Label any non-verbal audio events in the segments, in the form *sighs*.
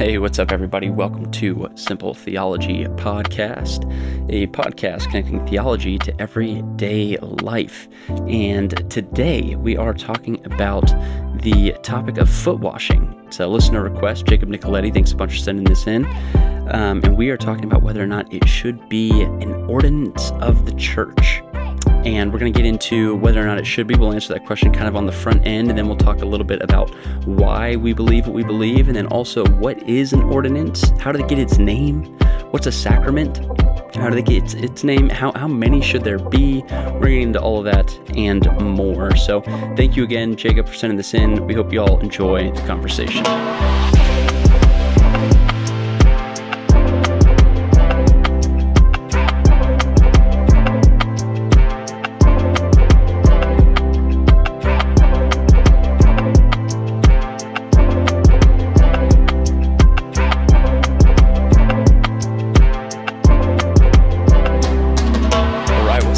Hey, what's up, everybody? Welcome to Simple Theology Podcast, a podcast connecting theology to everyday life. And today we are talking about the topic of foot washing. It's a listener request. Jacob Nicoletti, thanks a bunch for sending this in. Um, and we are talking about whether or not it should be an ordinance of the church and we're going to get into whether or not it should be. We'll answer that question kind of on the front end, and then we'll talk a little bit about why we believe what we believe, and then also what is an ordinance? How did it get its name? What's a sacrament? How did it get its, name? How, how many should there be? We're getting into all of that and more. So, thank you again, Jacob, for sending this in. We hope you all enjoy the conversation.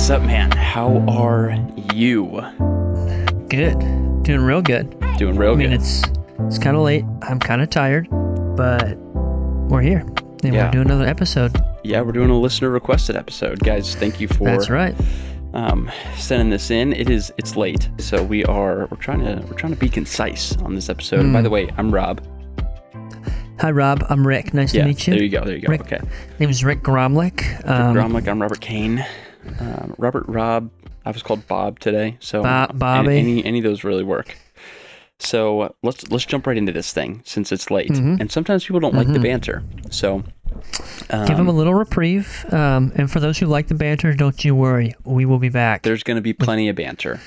How are you? Good. Doing real good. Doing real I mean, good. it's it's kind of late. I'm kind of tired, but we're here. And Yeah. we're doing another episode. yeah, we're doing a listener requested episode, guys. Thank you for That's right. um, sending this in. It is it's late, so we are we're trying to we're trying to be concise on this episode. And by Mm. the way, I'm Rob. Hi, Rob. I'm Rick. Nice Yeah, to meet you. there you go. There you go. Rick. Okay, Name is Rick Gromlich. Um, Gromlich. I'm Robert Kane. Um, Robert Rob. I was called Bob today, so Bo- any- Bobby. Any, any of those really work. So uh, let's let's jump right into this thing since it's late, Mhm. and sometimes people don't like the Mhm. banter. So um, Give him a little reprieve. Um, and for those who like the banter, don't you worry. We will be back. There's going to be plenty of banter.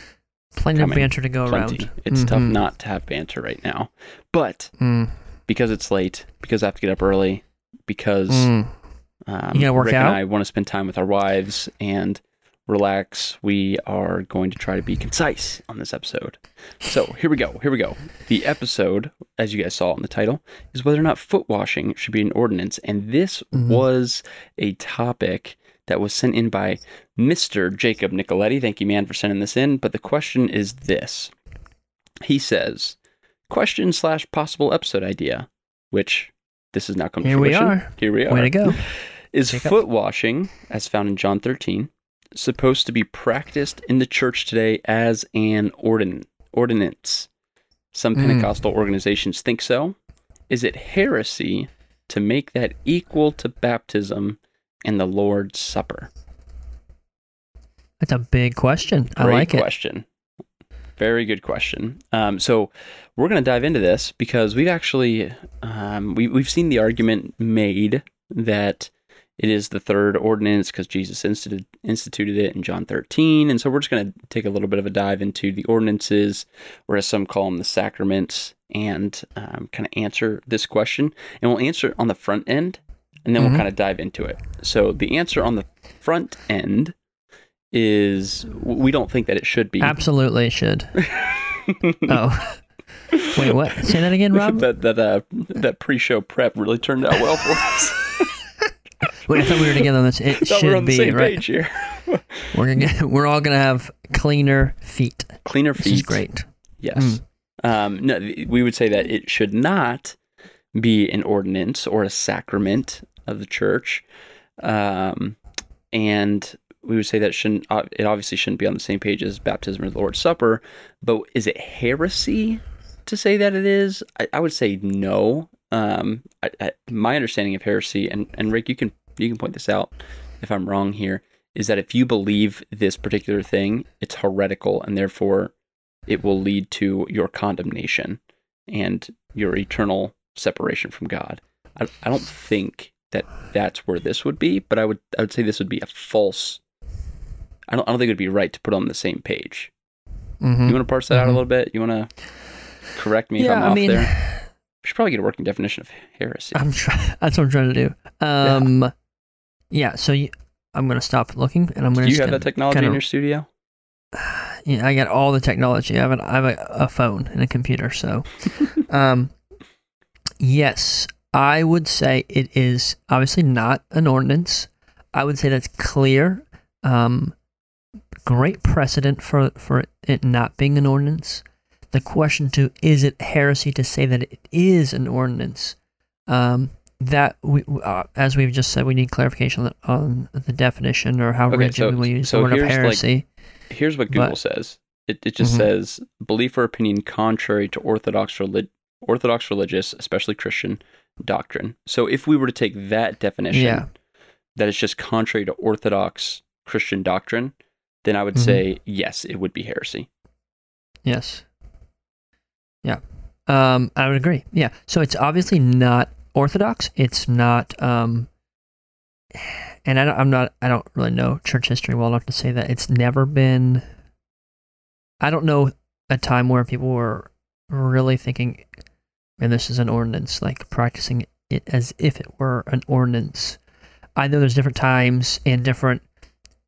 plenty of banter to go Plenty. around. It's tough Mhm. not to have banter right now, but Mm, because it's late, because I have to get up early, because mm. Um, You gotta work Rick out? and I want to spend time with our wives and relax. We are going to try to be concise on this episode. So here we go. Here we go. The episode, as you guys saw in the title, is whether or not foot washing should be an ordinance, and this Mhm. was a topic that was sent in by Mr. Jacob Nicoletti. Thank you, man, for sending this in. But the question is this. He says, question slash possible episode idea, which this has now come to Here we are. Here we are. Way to go. *laughs* Is Jacob. foot washing, as found in John 13, supposed to be practiced in the church today as an ordin- ordinance? Some Mm. Pentecostal organizations think so. Is it heresy to make that equal to baptism and the Lord's Supper? That's a big question. I Great like it. question. Very good question. Um, so we're going to dive into this because we've actually um, we, we've seen the argument made that it is the third ordinance because Jesus instituted, instituted it in John 13, and so we're just going to take a little bit of a dive into the ordinances, or as some call them, the sacraments, and um, kind of answer this question. And we'll answer it on the front end, and then Mhm. we'll kind of dive into it. So the answer on the front end is we don't think that it should be. Absolutely should. *laughs* oh. Wait, what? Say that again, *laughs* Rob? that that uh, that pre-show prep really turned out well for us. Wait, I thought we were together on this. It we were should on the be same right. page here. *laughs* We're gonna get, we're all gonna have cleaner feet. Cleaner This feet. is great. Yes. Um, no, we would say that it should not be an ordinance or a sacrament of the church, um, and we would say that it shouldn't. Uh, it obviously shouldn't be on the same page as baptism or the Lord's Supper. But is it heresy to say that it is? I, I would say no. Um, I, I, my understanding of heresy, and, and Rick, you can you can point this out if I'm wrong here, is that if you believe this particular thing, it's heretical, and therefore it will lead to your condemnation and your eternal separation from God. I, I don't think that that's where this would be, but I would I would say this would be a false. I don't I don't think it would be right to put on the same page. hmm You want to parse that out a Mhm. little bit? You want to correct me if Yeah, I'm I off mean, there? We should probably get a working definition of heresy. I'm try- *laughs* That's what I'm trying to do. Um, yeah. so you, I'm gonna stop looking, and I'm gonna. you just have gonna that technology kinda- in your studio? *sighs* Yeah, I got all the technology. I have, an, I have a, a phone and a computer. So, *laughs* um, yes, I would say it is obviously not an ordinance. I would say that's clear. Um, great precedent for for it not being an ordinance. The question to is it heresy to say that it is an ordinance? Um, that we, uh, as we've just said, we need clarification on the definition or how Okay, rigid so- we will use so the word of here's, like, heresy. Here's what Google But- says. It it just Mhm. says belief or opinion contrary to orthodox relig- orthodox religious, especially Christian doctrine. So if we were to take that definition, Yeah. that it's just contrary to orthodox Christian doctrine, then I would Mhm. say yes, it would be heresy. Yes. Yeah. Um, I would agree. Yeah. So it's obviously not orthodox. It's not. Um, and I don't, I'm not. I don't really know church history well enough to say that it's never been. I don't know a time where people were really thinking, and this is an ordinance," like practicing it as if it were an ordinance. I know there's different times and different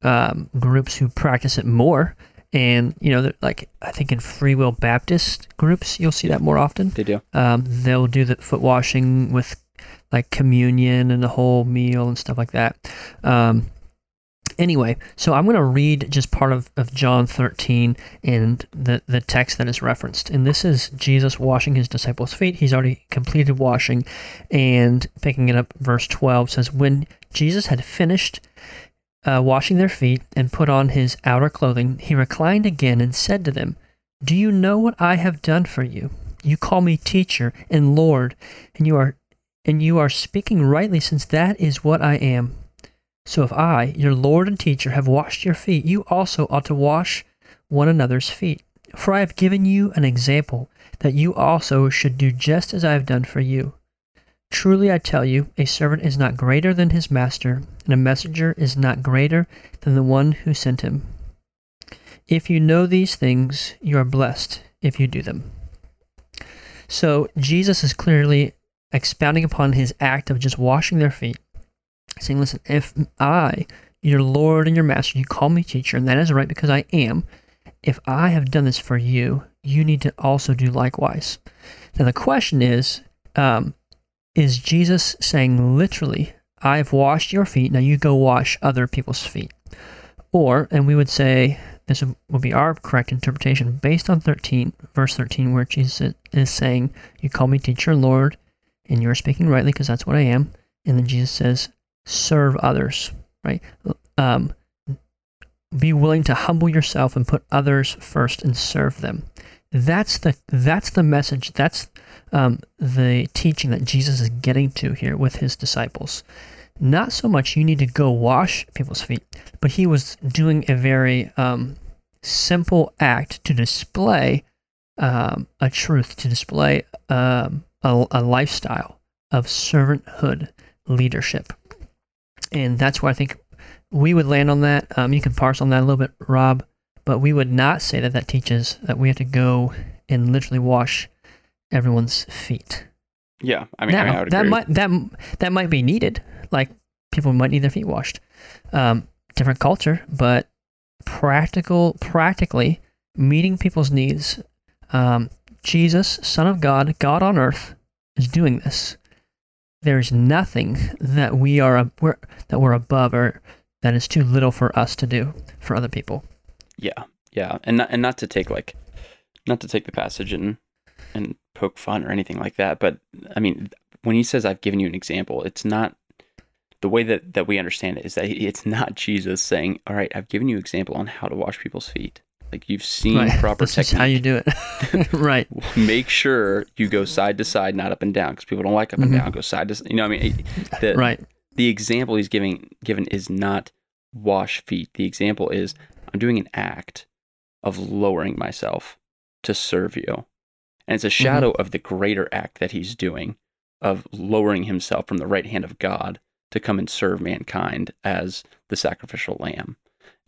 um, groups who practice it more and you know, like I think in Free Will Baptist groups, you'll see that more often. They do. Um, they'll do the foot washing with like communion and the whole meal and stuff like that. Um, anyway, so I'm going to read just part of, of John 13 and the, the text that is referenced. And this is Jesus washing his disciples' feet. He's already completed washing. And picking it up, verse 12 says, When Jesus had finished uh, washing their feet and put on his outer clothing, he reclined again and said to them, Do you know what I have done for you? You call me teacher and Lord, and you are and you are speaking rightly since that is what I am. So if I, your Lord and teacher, have washed your feet, you also ought to wash one another's feet. For I have given you an example that you also should do just as I have done for you. Truly I tell you, a servant is not greater than his master, and a messenger is not greater than the one who sent him. If you know these things, you are blessed if you do them. So Jesus is clearly expounding upon his act of just washing their feet, saying, Listen, if I, your Lord and your Master, you call me teacher, and that is right because I am, if I have done this for you, you need to also do likewise. Now, the question is, um, is Jesus saying literally, I've washed your feet, now you go wash other people's feet? Or, and we would say, this would be our correct interpretation based on 13, verse 13, where Jesus is saying, You call me teacher Lord, and you're speaking rightly because that's what I am. And then Jesus says, Serve others, right? Um, be willing to humble yourself and put others first and serve them. That's the that's the message. That's um, the teaching that Jesus is getting to here with his disciples. Not so much you need to go wash people's feet, but he was doing a very um, simple act to display um, a truth, to display um, a, a lifestyle of servanthood leadership. And that's where I think we would land on that. Um, you can parse on that a little bit, Rob, but we would not say that that teaches that we have to go and literally wash everyone's feet. Yeah, I mean, now, I, mean, I that might that that might be needed. Like people might need their feet washed. Um, different culture, but practical, practically meeting people's needs. Um, Jesus, Son of God, God on earth, is doing this. There's nothing that we are we're, that we're above or that is too little for us to do for other people. Yeah, yeah, and not and not to take like, not to take the passage and and poke fun or anything like that. But I mean, when he says, "I've given you an example," it's not the way that that we understand it is that it's not Jesus saying, "All right, I've given you an example on how to wash people's feet." Like you've seen right. *laughs* proper this technique. how you do it. *laughs* right. *laughs* Make sure you go side to side, not up and down, because people don't like up and Mhm. down. Go side to, s- you know, what I mean, the, Right. the example he's giving given is not wash feet. The example is I'm doing an act of lowering myself to serve you. And it's a shadow of the greater act that he's doing of lowering himself from the right hand of God to come and serve mankind as the sacrificial lamb.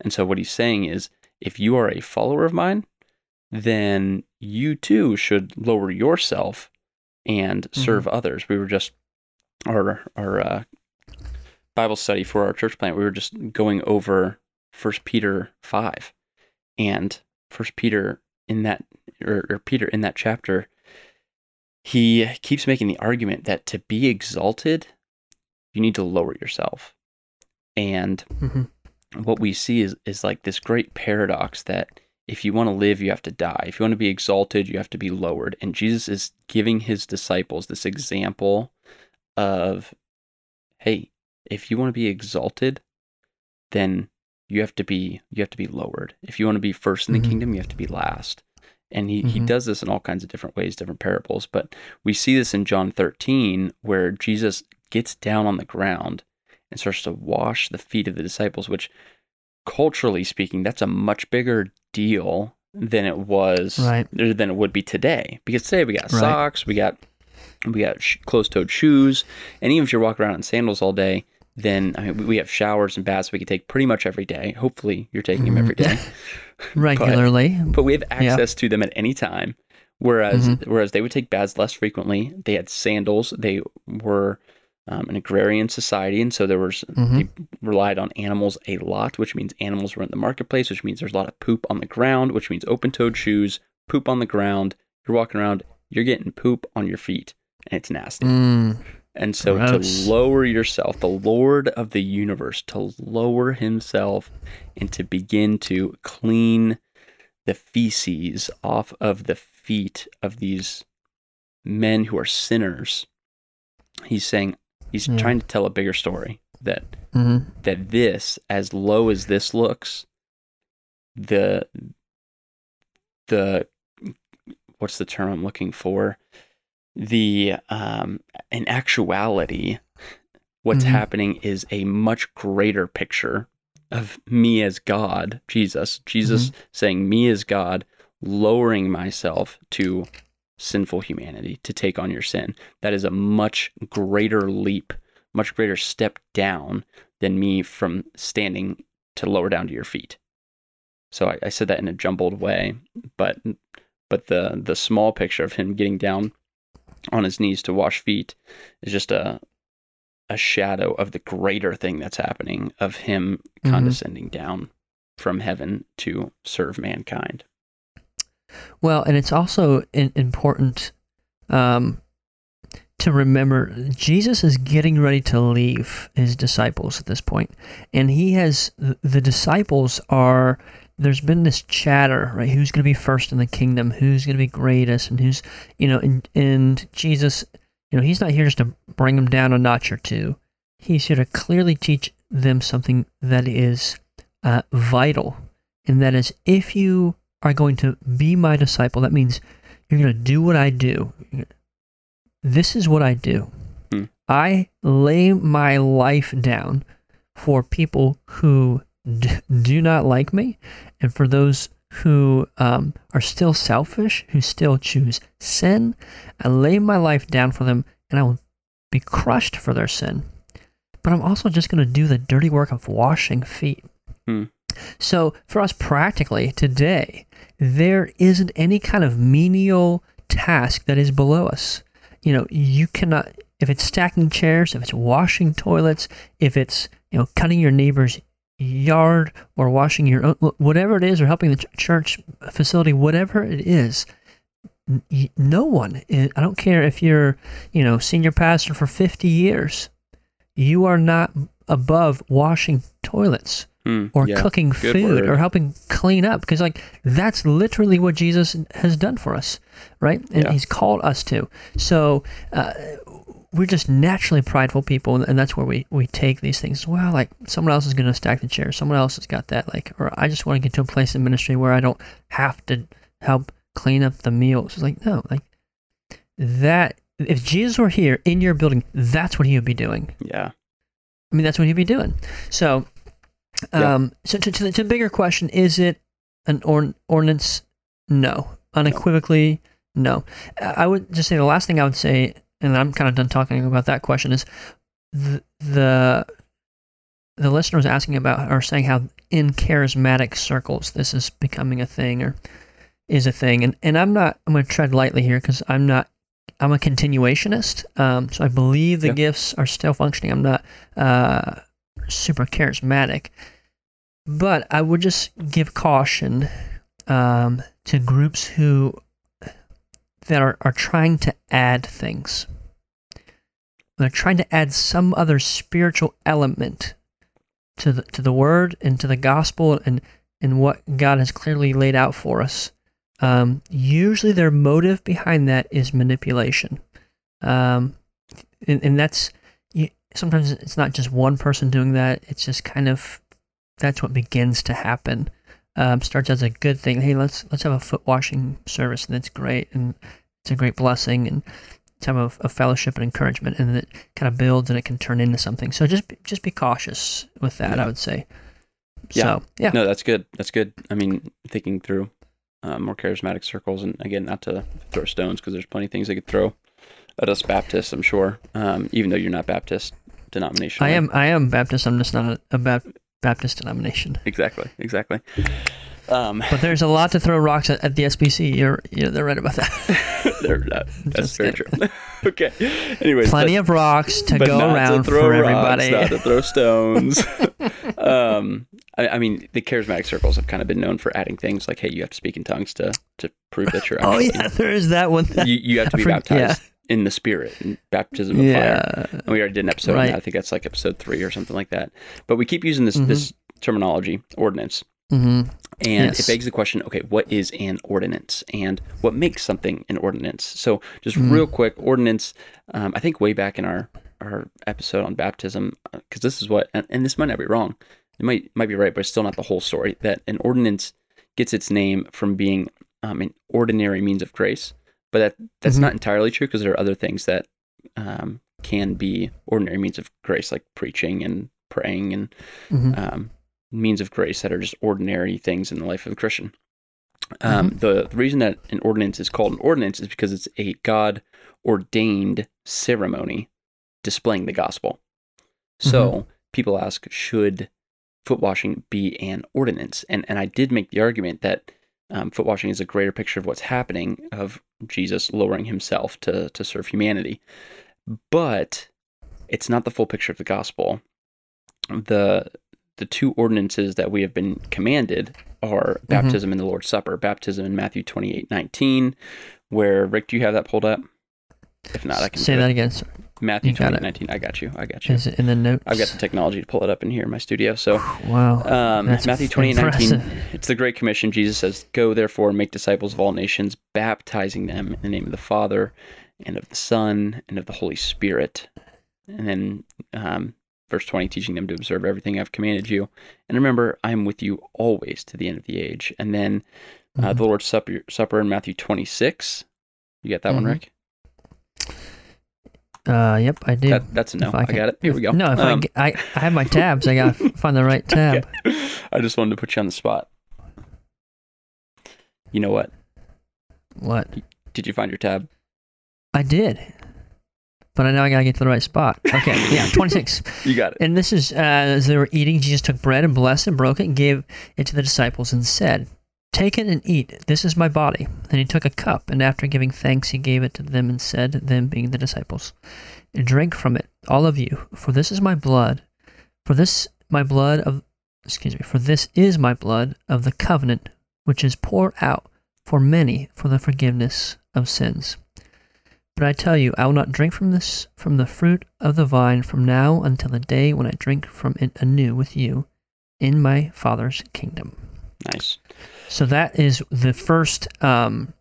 And so what he's saying is if you are a follower of mine, then you too should lower yourself and serve others. We were just our our uh, Bible study for our church plant. We were just going over First Peter five, and First Peter in that or, or Peter in that chapter, he keeps making the argument that to be exalted, you need to lower yourself, and hmm what we see is is like this great paradox that if you want to live, you have to die. If you want to be exalted, you have to be lowered. And Jesus is giving his disciples this example of, hey, if you want to be exalted, then you have to be you have to be lowered. If you want to be first in the Mhm. kingdom, you have to be last. And he, he Mhm. does this in all kinds of different ways, different parables. But we see this in John 13, where Jesus gets down on the ground and starts to wash the feet of the disciples, which culturally speaking, that's a much bigger deal than it was Right. than it would be today. Because today we got Right. socks, we got we got sh- closed-toed shoes, and even if you're walking around in sandals all day, then I mean we- we have showers and baths we can take pretty much every day. Hopefully, you're taking them every day, *laughs* *laughs* regularly. but we have access to them at any time. Whereas Mm-hmm. whereas they would take baths less frequently. They had sandals. They were um, an agrarian society, and so there was Mhm. they relied on animals a lot, which means animals were in the marketplace, which means there's a lot of poop on the ground, which means open-toed shoes, poop on the ground. You're walking around, you're getting poop on your feet, and it's nasty. Mm, And so Gross. to lower yourself, the Lord of the universe, to lower himself and to begin to clean the feces off of the feet of these men who are sinners. He's saying he's Yeah. trying to tell a bigger story that mhm. that this as low as this looks the the what's the term I'm looking for the um in actuality what's Mhm. happening is a much greater picture of me as God Jesus Jesus saying me as God lowering myself to sinful humanity to take on your sin that is a much greater leap much greater step down than me from standing to lower down to your feet. So I, I said that in a jumbled way, but but the the small picture of him getting down on his knees to wash feet is just a a shadow of the greater thing that's happening of him Mhm. condescending down from heaven to serve mankind. Well, and it's also in, important um, to remember Jesus is getting ready to leave his disciples at this point, and he has the disciples are. There's been this chatter, right? Who's going to be first in the kingdom? Who's going to be greatest? And who's, you know, and, and Jesus, you know, he's not here just to bring them down a notch or two. He's here to clearly teach them something that is uh, vital, and that is if you are going to be my disciple, that means you're going to do what I do. This is what I do. Hmm. I lay my life down for people who d- do not like me and for those who um, are still selfish, who still choose sin. I lay my life down for them and I will be crushed for their sin. But I'm also just going to do the dirty work of washing feet. Hmm. So, for us practically today, there isn't any kind of menial task that is below us. You know, you cannot, if it's stacking chairs, if it's washing toilets, if it's, you know, cutting your neighbor's yard or washing your own, whatever it is, or helping the ch- church facility, whatever it is, no one, i- I don't care if you're, you know, senior pastor for 50 years, you are not above washing toilets Hmm, or yeah, cooking good food word. or helping clean up because like that's literally what jesus has done for us right and Yeah. he's called us to so uh, we're just naturally prideful people and that's where we, we take these things well like someone else is going to stack the chair someone else has got that like or i just want to get to a place in ministry where i don't have to help clean up the meals it's like no like that if jesus were here in your building that's what he would be doing Yeah. I mean, that's what he'd be doing. So, Yeah. um, so to, to, the, to the bigger question, is it an or- ordinance? No. Unequivocally, no. I would just say the last thing I would say, and I'm kind of done talking about that question, is the the, the listener was asking about or saying how in charismatic circles this is becoming a thing or is a thing, and and I'm not. I'm going to tread lightly here because I'm not I'm a continuationist, um, so I believe the Yeah. gifts are still functioning. I'm not uh, super charismatic, but I would just give caution um, to groups who that are, are trying to add things. They're trying to add some other spiritual element to the to the word and to the gospel and and what God has clearly laid out for us. Um, usually, their motive behind that is manipulation. Um, and, and that's sometimes it's not just one person doing that. It's just kind of that's what begins to happen. Um, starts as a good thing. Hey, let's let's have a foot washing service, and that's great, and it's a great blessing, and time of, of fellowship and encouragement, and it kind of builds and it can turn into something. So just just be cautious with that. Yeah. I would say. Yeah. So yeah. No, that's good. That's good. I mean, thinking through uh, more charismatic circles, and again, not to throw stones because there's plenty of things they could throw at us Baptists. I'm sure, um, even though you're not Baptist denomination. I am I am Baptist. I'm just not a, a Bap- Baptist denomination. exactly, exactly. Um, But there's a lot to throw rocks at, at the SBC. You're, you're they're right about that. *laughs* *laughs* there- that- that's very kidding. true. *laughs* okay. Anyway, Plenty but- of rocks to go not around to throw for rocks, everybody. not to throw stones. *laughs* um, I, I mean, the charismatic circles have kind of been known for adding things like, "Hey, you have to speak in tongues to to prove that you're." oh yeah, there is that one. you, you have to be baptized in the Spirit, in baptism of fire. And we already did an episode on that. I think that's like episode three or something like that. But we keep using this Mhm. this terminology, ordinance, hmm and Yes. it begs the question: Okay, what is an ordinance, and what makes something an ordinance? So, just Mm. real quick, ordinance. Um, I think way back in our our episode on baptism, because this is what, and, and this might not be wrong. It might might be right, but it's still not the whole story. That an ordinance gets its name from being um, an ordinary means of grace, but that that's Mhm. not entirely true because there are other things that um, can be ordinary means of grace, like preaching and praying and mm-hmm. um, means of grace that are just ordinary things in the life of a Christian. Um, the, the reason that an ordinance is called an ordinance is because it's a God ordained ceremony displaying the gospel. So people ask, should foot washing be an ordinance? And and I did make the argument that um, foot washing is a greater picture of what's happening of Jesus lowering himself to to serve humanity, but it's not the full picture of the gospel. The the two ordinances that we have been commanded are baptism and the Lord's Supper. Baptism in Matthew twenty eight nineteen, where Rick, do you have that pulled up? If not, I can say put it- that again. sir. Matthew You got twenty it. eight nineteen. I got you. I got you. Is it in the notes? I've got the technology to pull it up in here in my studio. So *sighs* wow. um, Matthew 28 19, it's the Great Commission. Jesus says, Go therefore and make disciples of all nations, baptizing them in the name of the Father and of the Son and of the Holy Spirit. And then um, verse 20, teaching them to observe everything I've commanded you. And remember, I am with you always to the end of the age. And then uh, Mhm. the Lord's Supper, Supper in Matthew 26. You got that one, Mhm. Rick? Uh, yep, I do. That, that's a no. I, can- got it. Here we go. No, if I, Um, get- I I have my tabs. I gotta *laughs* find the right tab. Okay. I just wanted to put you on the spot. You know what? What? Did you find your tab? I did. But I know I gotta get to the right spot. Okay, yeah, *laughs* 26. You got it. And this is uh, as they were eating, Jesus took bread and blessed and broke it and gave it to the disciples and said, Take it and eat. This is my body. Then he took a cup, and after giving thanks, he gave it to them and said, them being the disciples, and Drink from it, all of you, for this is my blood. For this, my blood of, excuse me, for this is my blood of the covenant, which is poured out for many for the forgiveness of sins. But I tell you, I will not drink from this, from the fruit of the vine, from now until the day when I drink from it anew with you in my Father's kingdom. Nice. So that is the first um,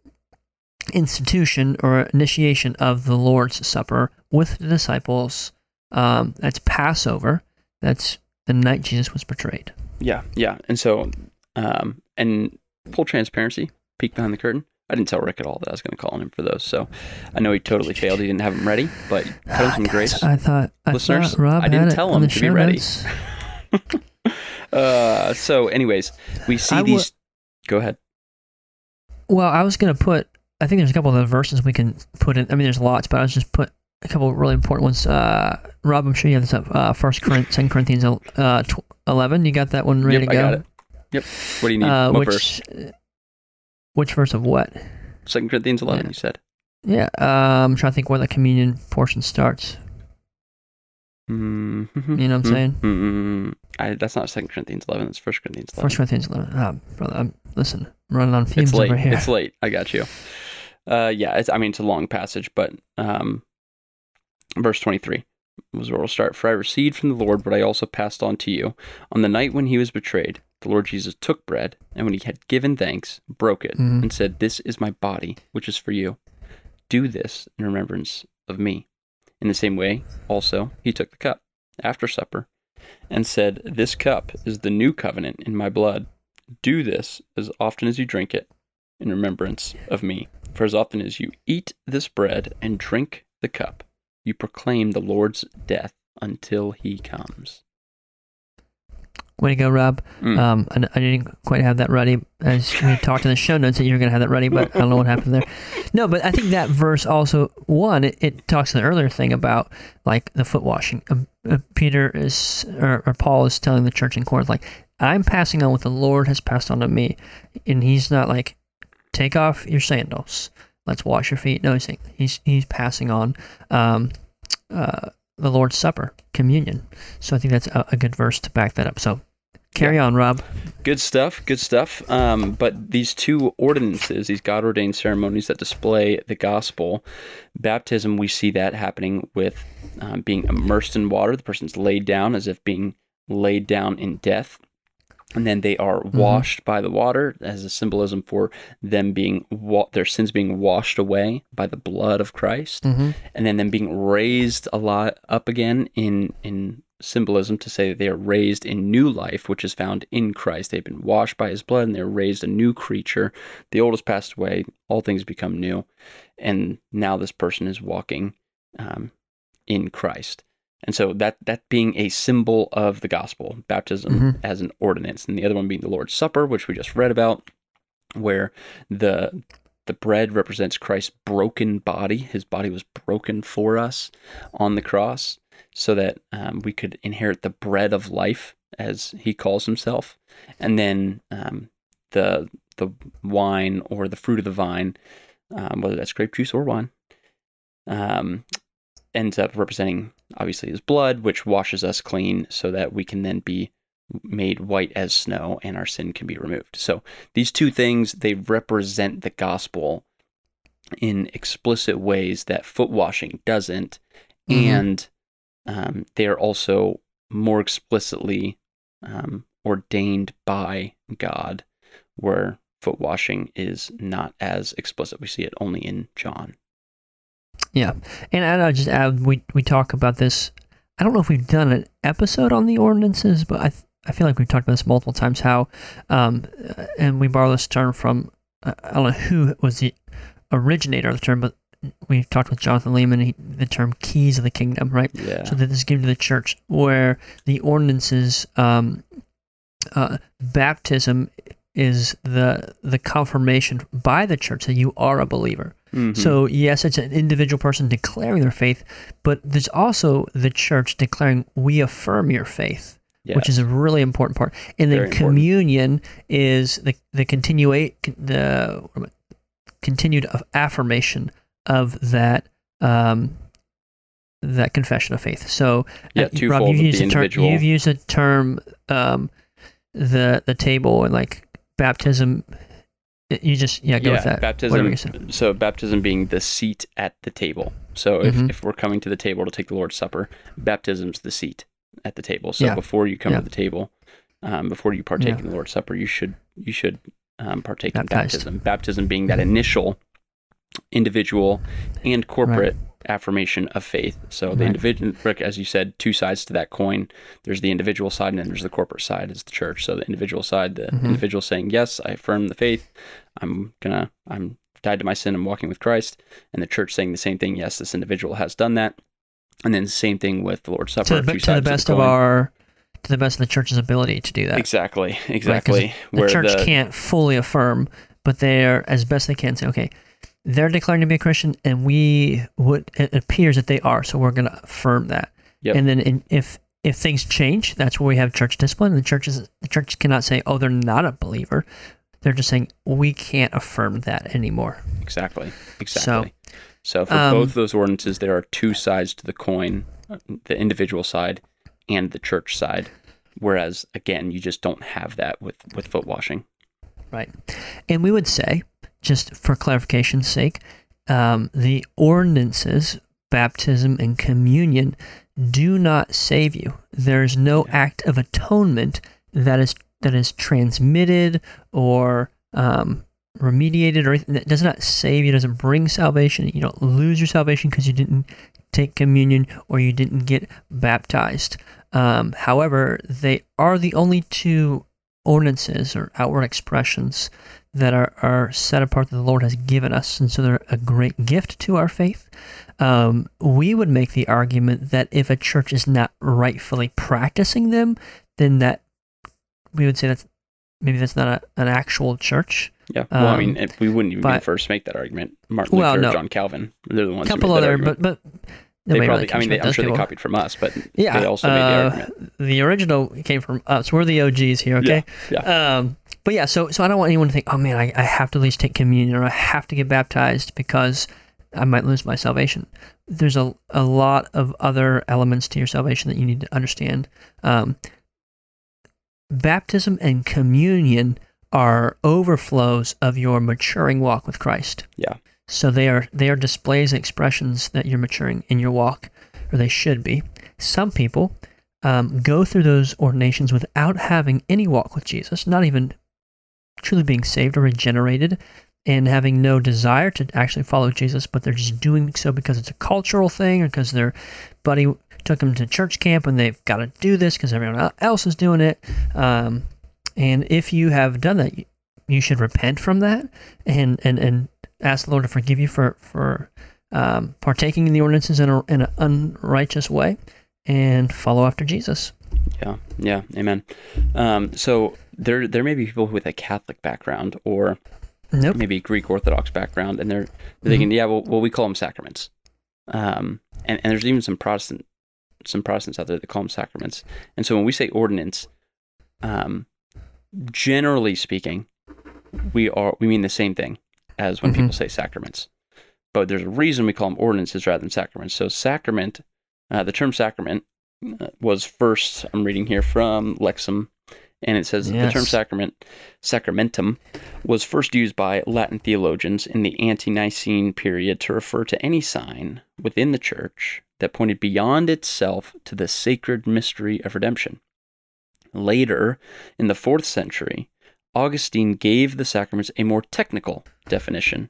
institution or initiation of the Lord's Supper with the disciples. Um, that's Passover. That's the night Jesus was betrayed. Yeah, yeah. And so, um, and full transparency, peek behind the curtain. I didn't tell Rick at all that I was going to call on him for those. So I know he totally failed. He didn't have them ready, but cut him some Guys, grace. I thought, I Listeners, thought Rob I didn't tell him to be ready. *laughs* *laughs* uh, so, anyways, we see wa- these. Go ahead. Well, I was going to put, I think there's a couple of the verses we can put in. I mean, there's lots, but I was just put a couple of really important ones. Uh, Rob, I'm sure you have this up. Uh, First Corinthians, Second Corinthians uh, tw- 11. You got that one ready yep, to go? I got it. Yep. What do you need? Uh, what which, verse? Which verse of what? Second Corinthians 11, Yeah. you said. Yeah, uh, I'm trying to think where the communion portion starts. Mm-hmm. You know what I'm saying? Mm-hmm. I, that's not Second Corinthians 11. It's First Corinthians 11. First Corinthians 11. Ah, brother, I'm, listen, I'm running on fumes it's late. over here. It's late. I got you. Uh, yeah, it's, I mean, it's a long passage, but um, verse 23 was where we'll start. For I received from the Lord what I also passed on to you. On the night when he was betrayed, the Lord Jesus took bread, and when he had given thanks, broke it, Mhm. and said, This is my body, which is for you. Do this in remembrance of me. In the same way, also, he took the cup after supper and said, This cup is the new covenant in my blood. Do this as often as you drink it in remembrance of me. For as often as you eat this bread and drink the cup, you proclaim the Lord's death until he comes. Way to go, Rob. Mm. Um, I, I didn't quite have that ready. As we *laughs* talked in the show notes that you were going to have that ready, but I don't know what happened there. No, but I think that verse also, one, it, it talks to the earlier thing about like the foot washing. Um, uh, Peter is, or, or Paul is telling the church in Corinth, like, I'm passing on what the Lord has passed on to me. And he's not like, take off your sandals. Let's wash your feet. No, he's saying, he's, he's passing on um, uh, the Lord's Supper, communion. So I think that's a, a good verse to back that up. So carry on, Rob. Good stuff, good stuff. Um, but these two ordinances, these God ordained ceremonies that display the gospel, baptism, we see that happening with um, being immersed in water. The person's laid down as if being laid down in death. And then they are washed by the water as a symbolism for them being wa- their sins being washed away by the blood of Christ, Mm-hmm. and then them being raised a lot up again in in symbolism to say that they are raised in new life, which is found in Christ. They've been washed by His blood, and they're raised a new creature. The old has passed away; all things become new, and now this person is walking um, in Christ. And so that that being a symbol of the gospel, baptism Mhm. as an ordinance, and the other one being the Lord's Supper, which we just read about, where the the bread represents Christ's broken body. His body was broken for us on the cross, so that um, we could inherit the bread of life, as he calls himself. And then um, the the wine or the fruit of the vine, um, whether that's grape juice or wine, um, ends up representing obviously his blood, which washes us clean, so that we can then be made white as snow and our sin can be removed. So these two things they represent the gospel in explicit ways that foot washing doesn't, Mhm. and um, they are also more explicitly um, ordained by God, where foot washing is not as explicit. We see it only in John. Yeah, and I'll just add we we talk about this. I don't know if we've done an episode on the ordinances, but I I feel like we've talked about this multiple times. How, um, uh, and we borrow this term from uh, I don't know who was the originator of the term, but we talked with Jonathan Leeman. He, the term "keys of the kingdom," right? Yeah. So that this is given to the church, where the ordinances, um, uh, baptism is the the confirmation by the church that you are a believer. Mhm. So yes, it's an individual person declaring their faith, but there's also the church declaring we affirm your faith, which is a really important part. And then Very important. communion is the the continuate the continued affirmation of that um, that confession of faith. So Yeah, uh, Rob, with you've used the term, you've used the term um, the the table and like baptism. You just yeah go with that. What were you baptism. So baptism being the seat at the table. So if, Mhm. if we're coming to the table to take the Lord's Supper, baptism's the seat at the table. So Yeah. before you come Yeah. to the table, um, before you partake Yeah. in the Lord's Supper, you should you should um, partake in baptism. Baptism being that initial individual and corporate affirmation of faith. So the Right. individual, Rick, as you said, two sides to that coin. There's the individual side, and then there's the corporate side, is the church. So the individual side, the Mhm. individual saying, "Yes, I affirm the faith. I'm gonna, I'm died to my sin. I'm walking with Christ." And the church saying the same thing. Yes, this individual has done that. And then same thing with the Lord's Supper. to the, to the best of coin. our to the best of the church's ability to do that. exactly, Right, exactly. The church can't fully affirm, but they're as best they can say, okay, they're declaring to be a Christian, and we would it appears that they are, so we're going to affirm that. Yep. And then in, if if things change, that's where we have church discipline. The churches the church cannot say, oh, they're not a believer. They're just saying we can't affirm that anymore. Exactly. Exactly. So, so for um, both those ordinances, there are two sides to the coin the individual side and the church side. Whereas, again, you just don't have that with, with foot washing. Right. And we would say, just for clarification's sake, um, the ordinances, baptism and communion, do not save you. There's no Yeah. act of atonement that is that is transmitted or um, remediated or that does not save you, doesn't bring salvation. You don't lose your salvation because you didn't take communion or you didn't get baptized. Um, however, they are the only two ordinances or outward expressions that are, are set apart that the Lord has given us. And so they're a great gift to our faith. Um, we would make the argument that if a church is not rightfully practicing them, then that we would say that's maybe that's not a, an actual church. Yeah. Well, I Um, mean, if we wouldn't even but- first make that argument. Martin Well, Luther, no. John Calvin, they're the A ones who couple made other, but but they probably, really I mean, they, I'm sure they copied from us, but Yeah, they also made the uh, argument. The original came from us. We're the OGs here, okay? Yeah. Um, but yeah, so so I don't want anyone to think, oh man, I, I have to at least take communion or I have to get baptized because I might lose my salvation. There's a, a lot of other elements to your salvation that you need to understand. Um, baptism and communion are overflows of your maturing walk with Christ. Yeah. So they are they are displays and expressions that you're maturing in your walk, or they should be. Some people um, go through those ordinations without having any walk with Jesus, not even truly being saved or regenerated, and having no desire to actually follow Jesus, but they're just doing so because it's a cultural thing or because their buddy took them to church camp and they've got to do this because everyone else is doing it. Um, and if you have done that, you, you should repent from that and, and, and ask the Lord to forgive you for, for um, partaking in the ordinances in, a, in an unrighteous way and follow after Jesus. Yeah, yeah, amen. Um, so there, there may be people with a Catholic background or Nope. maybe Greek Orthodox background, and they're, they're thinking, yeah, well, well, we call them sacraments. Um, and, and there's even some Protestant, some Protestants out there that call them sacraments. And so when we say ordinance, um, generally speaking, we are we mean the same thing as when Mhm. people say sacraments. But there's a reason we call them ordinances rather than sacraments. So sacrament, uh, the term sacrament uh, was first. I'm reading here from Lexham, and it says the term sacrament, sacramentum, was first used by Latin theologians in the ante-Nicene period to refer to any sign within the church that pointed beyond itself to the sacred mystery of redemption. Later, in the fourth century, Augustine gave the sacraments a more technical definition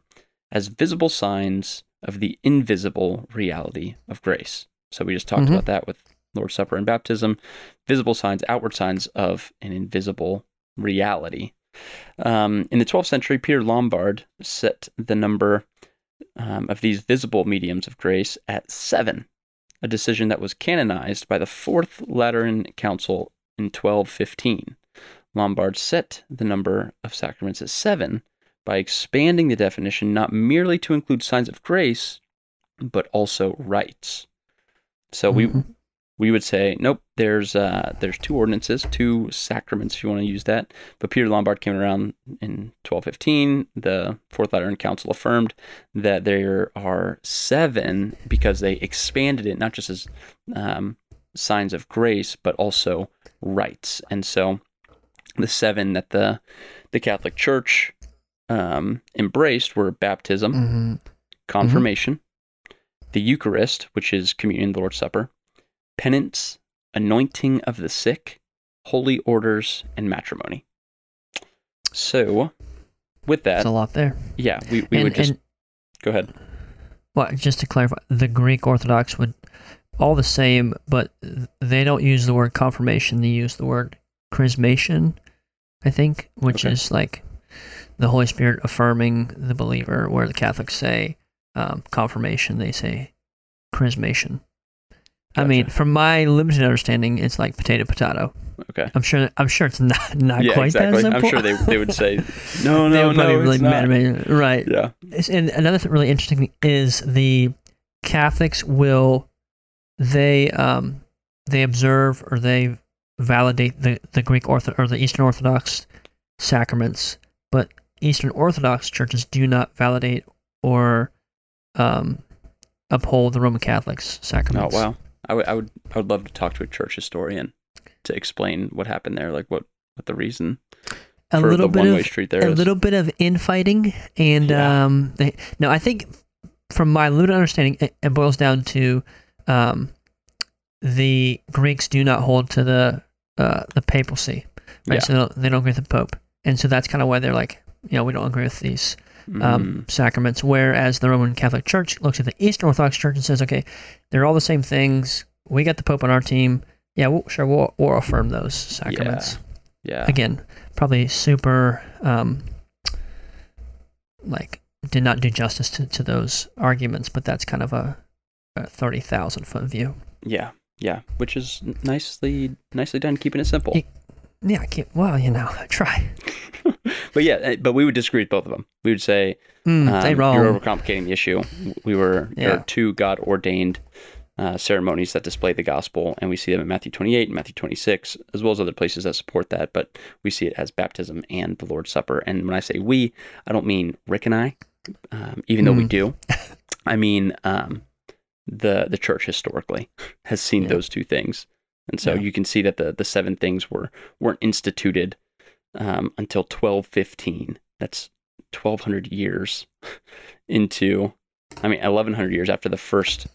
as visible signs of the invisible reality of grace. So we just talked Mhm. about that with Lord's Supper and baptism, visible signs, outward signs of an invisible reality. Um, in the 12th century, Peter Lombard set the number um, of these visible mediums of grace at seven, a decision that was canonized by the Fourth Lateran Council in 1215. Lombard set the number of sacraments at seven by expanding the definition not merely to include signs of grace, but also rites. So we Mhm. We would say, nope, there's uh, there's two ordinances, two sacraments, if you want to use that. But Peter Lombard came around in 1215. The Fourth Lateran Council affirmed that there are seven because they expanded it not just as um, signs of grace, but also rites. And so the seven that the the Catholic Church um, embraced were baptism, Mhm. confirmation, the Eucharist, which is communion, the Lord's Supper, penance, anointing of the sick, holy orders, and matrimony. So, with that, There's a lot there. yeah, we, we and, would just and go ahead. well, just to clarify, the Greek Orthodox would all the same, but they don't use the word confirmation. They use the word chrismation, I think, which Okay. is like the Holy Spirit affirming the believer. Where the Catholics say um, confirmation, they say chrismation. I mean, from my limited understanding, it's like potato potato. Okay. I'm sure. I'm sure it's not *laughs* not yeah, quite exactly. that simple. I'm sure they, they would say, *laughs* no, no, no, really it's not. Right. Yeah. It's- And another thing really interesting thing is the Catholics will they um they observe or they validate the the Greek Ortho or the Eastern Orthodox sacraments, but Eastern Orthodox churches do not validate or um uphold the Roman Catholics Oh sacraments. wow. I would I would I would love to talk to a church historian to explain what happened there, like what what the reason A for little the bit one way of street there a is. little bit of infighting and Yeah. um they, no i think from my limited understanding it, it boils down to um the greeks do not hold to the uh the papacy right Yeah. so they don't, they don't agree with the pope and so that's kind of why they're like you know we don't agree with these um, sacraments, whereas the Roman Catholic Church looks at the Eastern Orthodox Church and says, okay, they're all the same things. We got the Pope on our team. Yeah, we'll, sure, we'll, we'll affirm those sacraments. Yeah. Again, probably super, um, like, did not do justice to, to those arguments, but that's kind of a, a 30,000 foot view. Yeah. Yeah. Which is nicely nicely done, keeping it simple. Yeah, I can't, well, you know, try. *laughs* but yeah, eh, but we would disagree with both of them. We would say Mm, um, wrong. you're overcomplicating the issue. We were there are two God ordained uh, ceremonies that display the gospel, and we see them in Matthew 28 and Matthew 26, as well as other places that support that. But we see it as baptism and the Lord's Supper. And when I say we, I don't mean Rick and I, um, even though we Mm. do. *laughs* I mean um, the the church historically *laughs* has seen Yeah. those two things, and so Yeah. you can see that the the seven things were weren't instituted um, until 1215. That's 1200 years *laughs* into, I mean, 1100 years after the first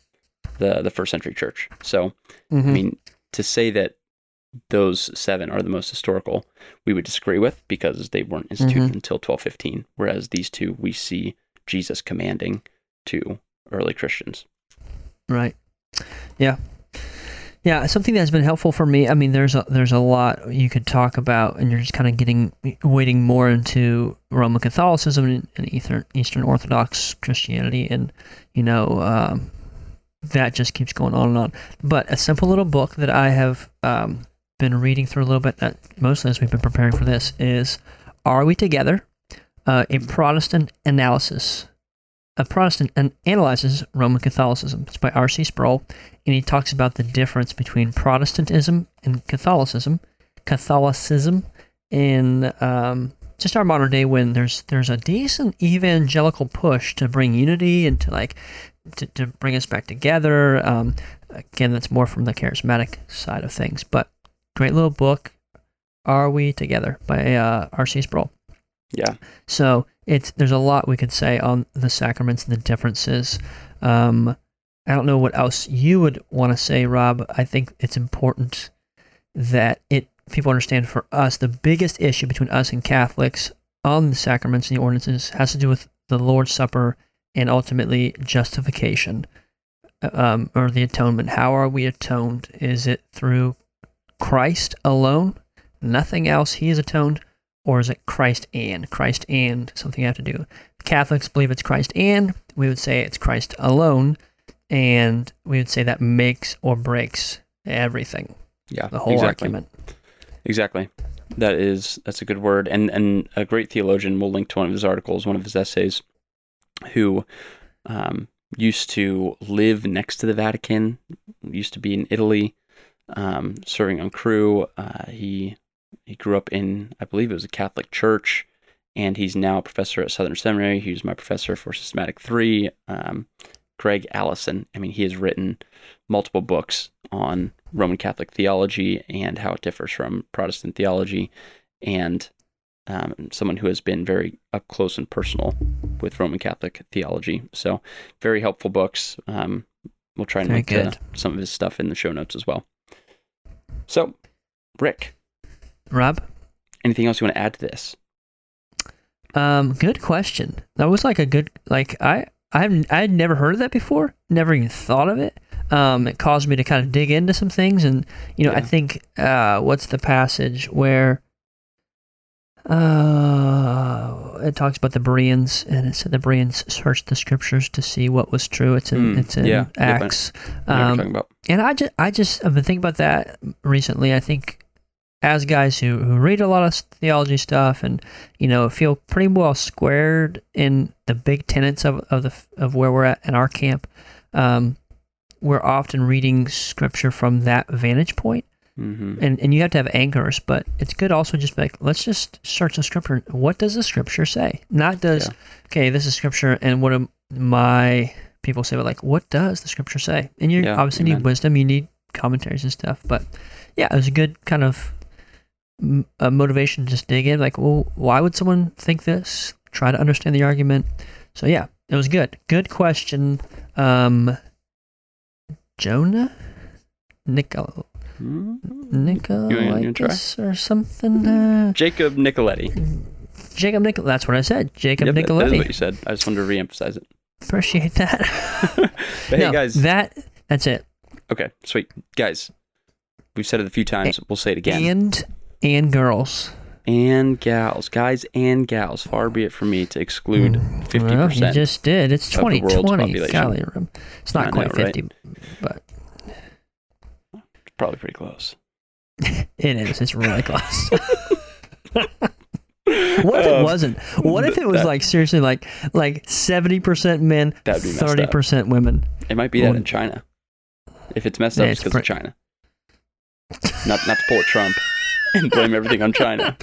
the the first century church. So Mhm. I mean, to say that those seven are the most historical, we would disagree with because they weren't instituted Mhm. until 1215. Whereas these two, we see Jesus commanding to early Christians. Right. Yeah. Yeah, something that's been helpful for me. I mean, there's a there's a lot you could talk about, and you're just kind of getting wading more into Roman Catholicism and, Eastern Orthodox Christianity, and you know um, that just keeps going on and on. But a simple little book that I have um, been reading through a little bit, that mostly as we've been preparing for this, is "Are We Together?" Uh, a Protestant analysis a Protestant and analyzes Roman Catholicism. It's by R.C. Sproul, and he talks about the difference between Protestantism and Catholicism, Catholicism in um, just our modern day when there's there's a decent evangelical push to bring unity and to like to, to bring us back together. Um, again, that's more from the charismatic side of things, but great little book. Are we together by uh, R.C. Sproul? Yeah. So it's there's a lot we could say on the sacraments and the differences. Um, I don't know what else you would want to say, Rob. I think it's important that it people understand for us the biggest issue between us and Catholics on the sacraments and the ordinances has to do with the Lord's Supper and ultimately justification um, or the atonement. How are we atoned? Is it through Christ alone? Nothing else. He is atoned or is it Christ and Christ and something you have to do? Catholics believe it's Christ and we would say it's Christ alone, and we would say that makes or breaks everything, Yeah. the whole exactly. argument. Exactly. That is that's a good word, and and a great theologian. We'll link to one of his articles, one of his essays, who um, used to live next to the Vatican. Used to be in Italy, um, serving on Cru. Uh, he he grew up in, I believe it was a Catholic church, and he's now a professor at Southern Seminary. He was my professor for Systematic Three. Um, Gregg Allison. I mean, he has written multiple books on Roman Catholic theology and how it differs from Protestant theology, and um, someone who has been very up close and personal with Roman Catholic theology. So, very helpful books. Um, we'll try and Very link to some of his stuff in the show notes as well. So, Rick, Rob, anything else you want to add to this? um, good question. That was like a good like I I've I had never heard of that before. Never even thought of it. Um, it caused me to kind of dig into some things, and you know, I think uh, what's the passage where uh, it talks about the Bereans, and it said the Bereans searched the scriptures to see what was true. It's in Hmm, it's in yeah. Acts. Um, you're talking about. and I just, I just I've been thinking about that recently. I think as guys who, who read a lot of theology stuff and you know feel pretty well squared in the big tenets of, of the of where we're at in our camp, um, we're often reading scripture from that vantage point, hmm and and you have to have anchors. But it's good also just be like let's just search the scripture. What does the scripture say? Not does Yeah. okay, this is scripture, and what am my people say, but like, what does the scripture say? And you Yeah, obviously amen. need wisdom, you need commentaries and stuff. But yeah, it was a good kind of a motivation to just dig in. Like, well, why would someone think this? Try to understand the argument. So yeah, it was good. Good question. Um, Jonah, Nicol, Hmm? Nicolaitis or something. Uh, Jacob Nicoletti. Jacob Nicoletti. That's what I said. Jacob Yep, that- that is Nicoletti. what you said. I just wanted to reemphasize it. Appreciate that. But *laughs* *laughs* hey, No, guys. that that's it. okay, sweet. Guys, we've said it a few times. We'll say it again. And and girls. and gals, guys and gals. Far be it from me to exclude fifty Mm. Well, you percent. just did. It's of the world's 2020. population. Golly, it's not I quite know, right? 50, but Probably pretty close. *laughs* it is. It's really close. *laughs* what if it Um, wasn't? What if it was that- like seriously like like 70% men, That'd be messed up. 30% women? It might be that in China. If it's messed up, it's it's because of China. Not not to Trump *laughs* and blame everything on China,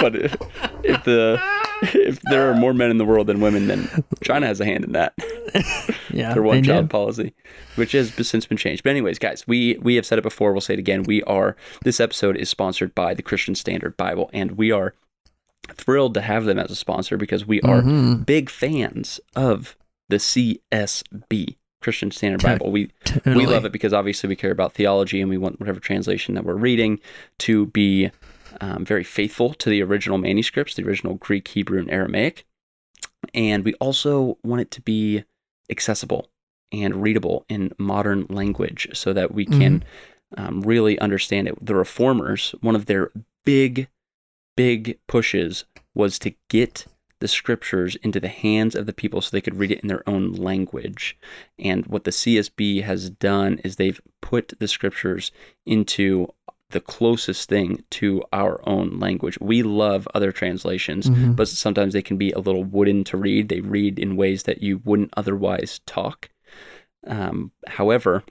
but if, if the if there are more men in the world than women, then China has a hand in that. *laughs* Yeah. their one child do. policy, which has since been changed. But anyways, guys, we we have said it before. We'll say it again. We are this episode is sponsored by the Christian Standard Bible, and we are thrilled to have them as a sponsor because we are Mhm. big fans of the CSB Christian Standard Bible. We Totally. we love it because obviously we care about theology and we want whatever translation that we're reading to be um, very faithful to the original manuscripts, the original Greek, Hebrew, and Aramaic. And we also want it to be accessible and readable in modern language so that we can um, really understand it. The reformers, one of their big, big pushes was to get the scriptures into the hands of the people so they could read it in their own language. And what the CSB has done is they've put the scriptures into the closest thing to our own language. We love other translations, Mhm. but sometimes they can be a little wooden to read. They read in ways that you wouldn't otherwise talk. Um, however,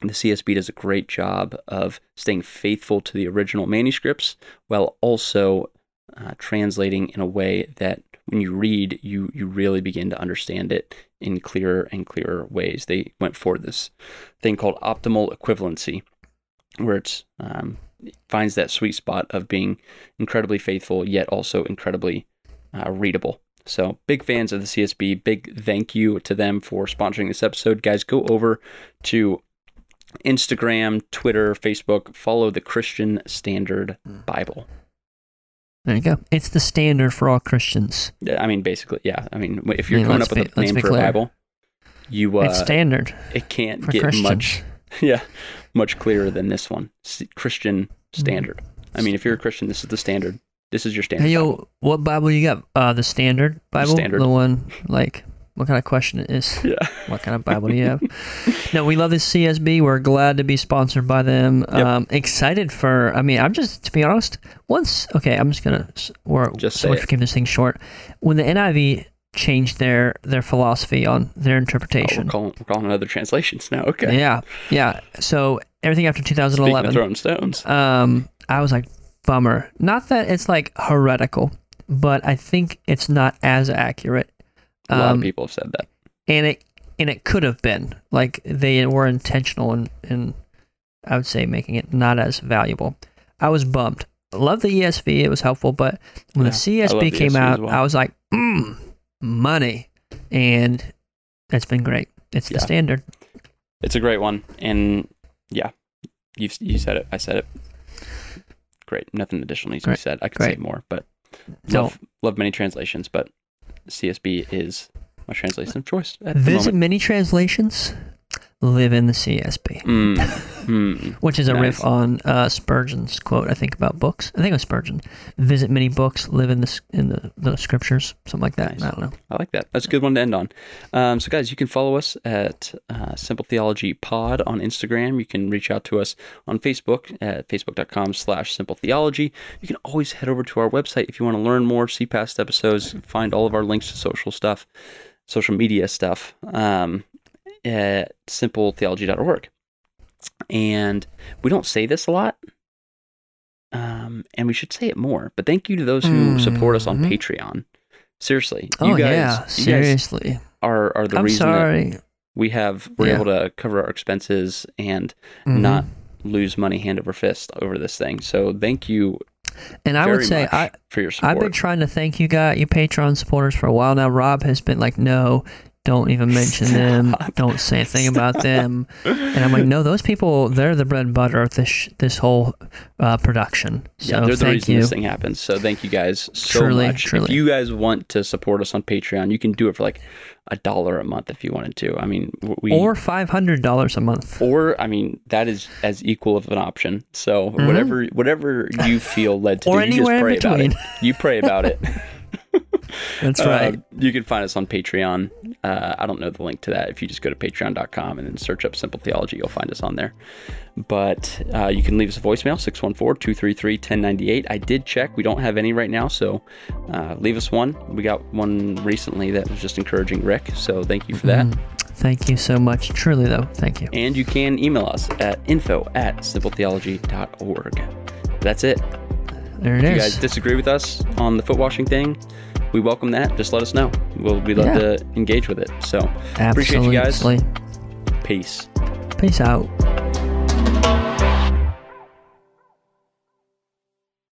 the CSB does a great job of staying faithful to the original manuscripts while also uh, translating in a way that when you read, you you really begin to understand it in clearer and clearer ways. They went for this thing called optimal equivalency, where it's um, it finds that sweet spot of being incredibly faithful yet also incredibly uh, readable. So, big fans of the CSB. Big thank you to them for sponsoring this episode. Guys, go over to Instagram, Twitter, Facebook, follow the Christian Standard Bible. There you go. It's the standard for all Christians. I mean, basically, yeah. I mean, if you're I mean, coming up with be- a name for a. Bible, you uh, it's standard it can't get Christians. much, *laughs* yeah, much clearer than this one. Christian Standard. I mean, if you're a Christian, this is the standard. This is your standard. Hey Bible. yo, what Bible you got? Uh, the standard Bible, Standard. the one like. What kind of question it is? *laughs* Yeah. What kind of Bible do you have? *laughs* no, we love this CSB. We're glad to be sponsored by them. Yep. Um, excited for. I mean, I'm just to be honest. Once, okay, I'm just gonna. We're Just so much it. for keeping this thing short. When the NIV changed their their philosophy on their Oh, we're interpretation. calling we're calling other translations now. Okay. Yeah, yeah. So everything after 2011. throwing stones. um, I was like, bummer. Not that it's like heretical, but I think it's not as accurate. A lot of Um, people have said that. and it and it could have been like they were intentional in, in I would say making it not as valuable. I was bummed. Love the ESV; it was helpful, but when Yeah, the CSB the came ESV out, well. I was like, mm, money, and it's been great. It's the standard. It's a great one, and yeah, you you said it. I said it. Great. Nothing additional needs to be said. I could great. say more, but So love, love many translations, but CSB is my translation of choice at the visit moment. many translations. Live in the CSB. Mm, *laughs* mm. which is a riff on uh, Spurgeon's quote. I think about books. I think it was Spurgeon. Visit many books, live in the in the, the scriptures, something like that. Nice. I don't know. I like that. That's a good one to end on. Um, so, guys, you can follow us at uh, Simple Theology Pod on Instagram. You can reach out to us on Facebook at facebook.com slash Simple Theology. You can always head over to our website if you want to learn more, see past episodes, find all of our links to social stuff, social media stuff um, at simpletheology.org. And we don't say this a lot. Um, and we should say it more. But thank you to those who support us on Mhm. Patreon. Seriously, Oh you guys, yeah, you guys seriously. are are the I'm reason that we have we're Yeah. able to cover our expenses and Mhm. not lose money hand over fist over this thing. So thank you And I would say I for your support. I've been trying to thank you guys, you Patreon supporters, for a while now. Rob has been like, no. Don't even mention *laughs* them. Don't say a thing about them. And I'm like, no, those people, they're the bread and butter of this this whole uh, production. So yeah, they're the reason you. this thing happens. So thank you guys so Truly, much. If you guys want to support us on Patreon, you can do it for like a dollar a month if you wanted to. I mean, we or five hundred dollars a month. or I mean that is as equal of an option. So whatever whatever you feel led to Mm-hmm. Or do, you just anywhere in pray about it. You pray about it. *laughs* *laughs* That's Uh, right. you can find us on Patreon. Uh, I don't know the link to that. If you just go to patreon.com and then search up Simple Theology, you'll find us on there. But uh, you can leave us a voicemail, 614 233 1098. I did check. We don't have any right now. So uh, leave us one. We got one recently that was just encouraging Rick. So thank you for that. Mm, Thank you so much. Truly, though, thank you. And you can email us at info at simpletheology.org. That's it. There it If you guys disagree with us on the foot washing thing, we welcome that. Just let us know. We'll we'd love Yeah. to engage with it. So appreciate you guys. Peace. Peace out.